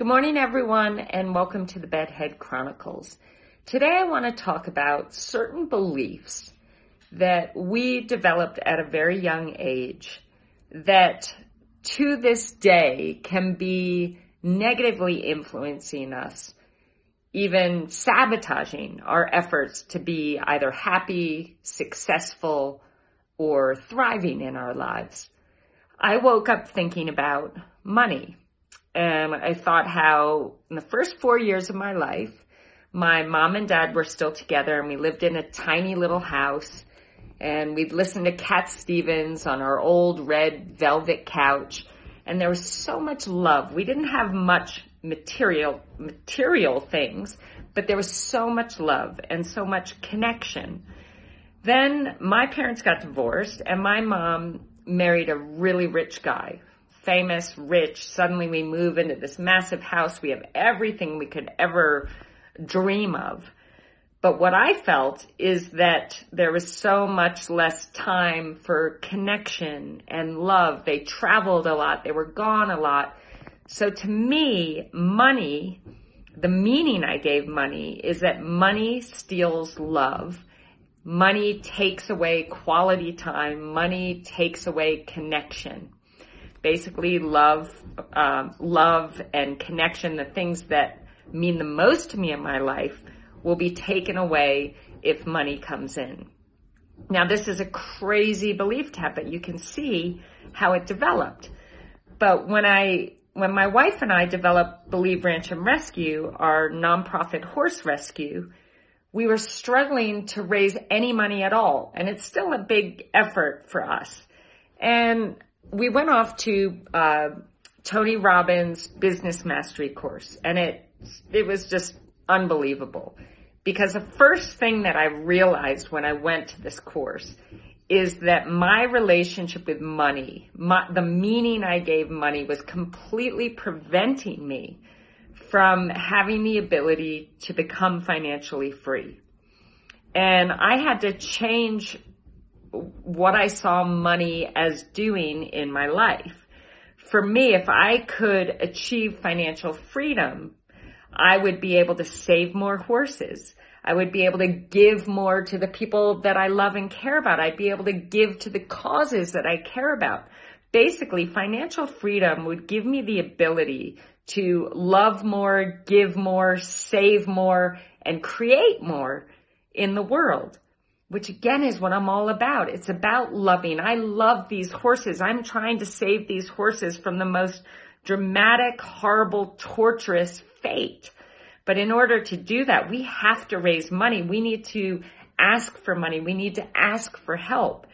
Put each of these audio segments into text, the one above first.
Good morning, everyone, and welcome to the Bedhead Chronicles. Today, I want to talk about certain beliefs that we developed at a very young age that to this day can be negatively influencing us, even sabotaging our efforts to be either happy, successful, or thriving in our lives. I woke up thinking about money and I thought how in the first four years of my life, my mom and dad were still together and we lived in a tiny little house and we'd listen to Cat Stevens on our old red velvet couch and there was so much love. We didn't have much material, material things, but there was so much love and so much connection. Then my parents got divorced and my mom married a really rich guy famous, rich. Suddenly we move into this massive house. We have everything we could ever dream of. But what I felt is that there was so much less time for connection and love. They traveled a lot. They were gone a lot. So to me, money, the meaning I gave money is that money steals love. Money takes away quality time. Money takes away connection basically love, um, love and connection, the things that mean the most to me in my life will be taken away if money comes in. Now this is a crazy belief to have, but you can see how it developed. But when I, when my wife and I developed Believe Ranch and Rescue, our nonprofit horse rescue, we were struggling to raise any money at all. And it's still a big effort for us. And we went off to uh, Tony Robbins business mastery course and it it was just unbelievable because the first thing that I realized when I went to this course is that my relationship with money, my, the meaning I gave money was completely preventing me from having the ability to become financially free. And I had to change what I saw money as doing in my life. For me, if I could achieve financial freedom, I would be able to save more horses. I would be able to give more to the people that I love and care about. I'd be able to give to the causes that I care about. Basically, financial freedom would give me the ability to love more, give more, save more, and create more in the world which again is what I'm all about. It's about loving. I love these horses. I'm trying to save these horses from the most dramatic, horrible, torturous fate. But in order to do that, we have to raise money. We need to ask for money. We need to ask for help.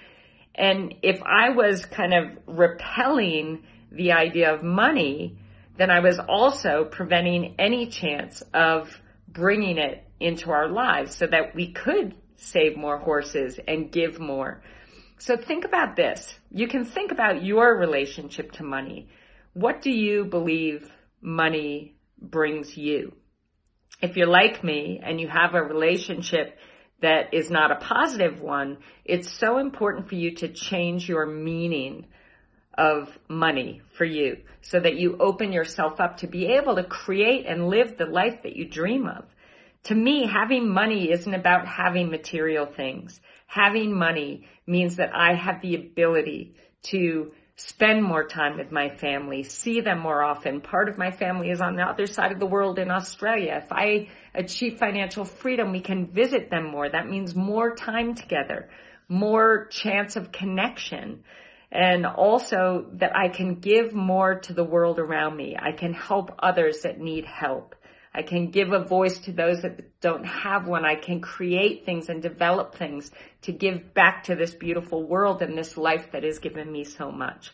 And if I was kind of repelling the idea of money, then I was also preventing any chance of bringing it into our lives so that we could save more horses and give more. So think about this. You can think about your relationship to money. What do you believe money brings you? If you're like me and you have a relationship that is not a positive one, it's so important for you to change your meaning of money for you so that you open yourself up to be able to create and live the life that you dream of. To me, having money isn't about having material things. Having money means that I have the ability to spend more time with my family, see them more often. Part of my family is on the other side of the world in Australia. If I achieve financial freedom, we can visit them more. That means more time together, more chance of connection. And also that I can give more to the world around me. I can help others that need help. I can give a voice to those that don't have one. I can create things and develop things to give back to this beautiful world and this life that has given me so much.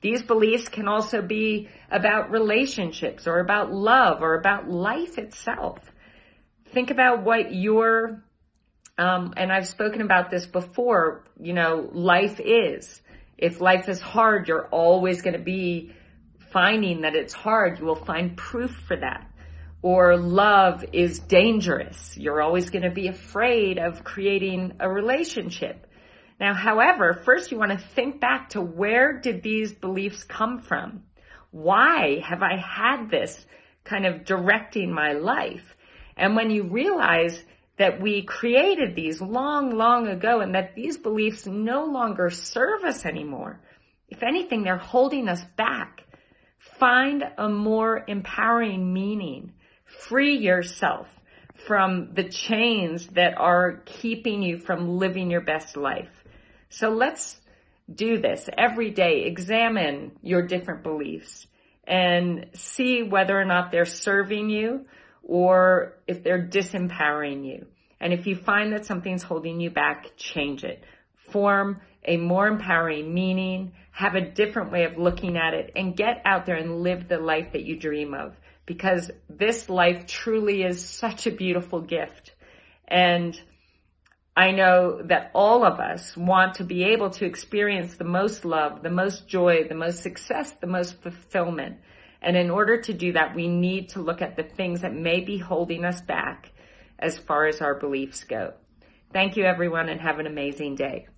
These beliefs can also be about relationships or about love or about life itself. Think about what your, um, and I've spoken about this before, you know, life is. If life is hard, you're always going to be finding that it's hard. You will find proof for that or love is dangerous. You're always going to be afraid of creating a relationship. Now, however, first you want to think back to where did these beliefs come from? Why have I had this kind of directing my life? And when you realize that we created these long, long ago and that these beliefs no longer serve us anymore, if anything, they're holding us back. Find a more empowering meaning. Free yourself from the chains that are keeping you from living your best life. So let's do this every day. Examine your different beliefs and see whether or not they're serving you or if they're disempowering you. And if you find that something's holding you back, change it. Form a more empowering meaning, have a different way of looking at it, and get out there and live the life that you dream of. Because this life truly is such a beautiful gift. And I know that all of us want to be able to experience the most love, the most joy, the most success, the most fulfillment. And in order to do that, we need to look at the things that may be holding us back as far as our beliefs go. Thank you everyone and have an amazing day.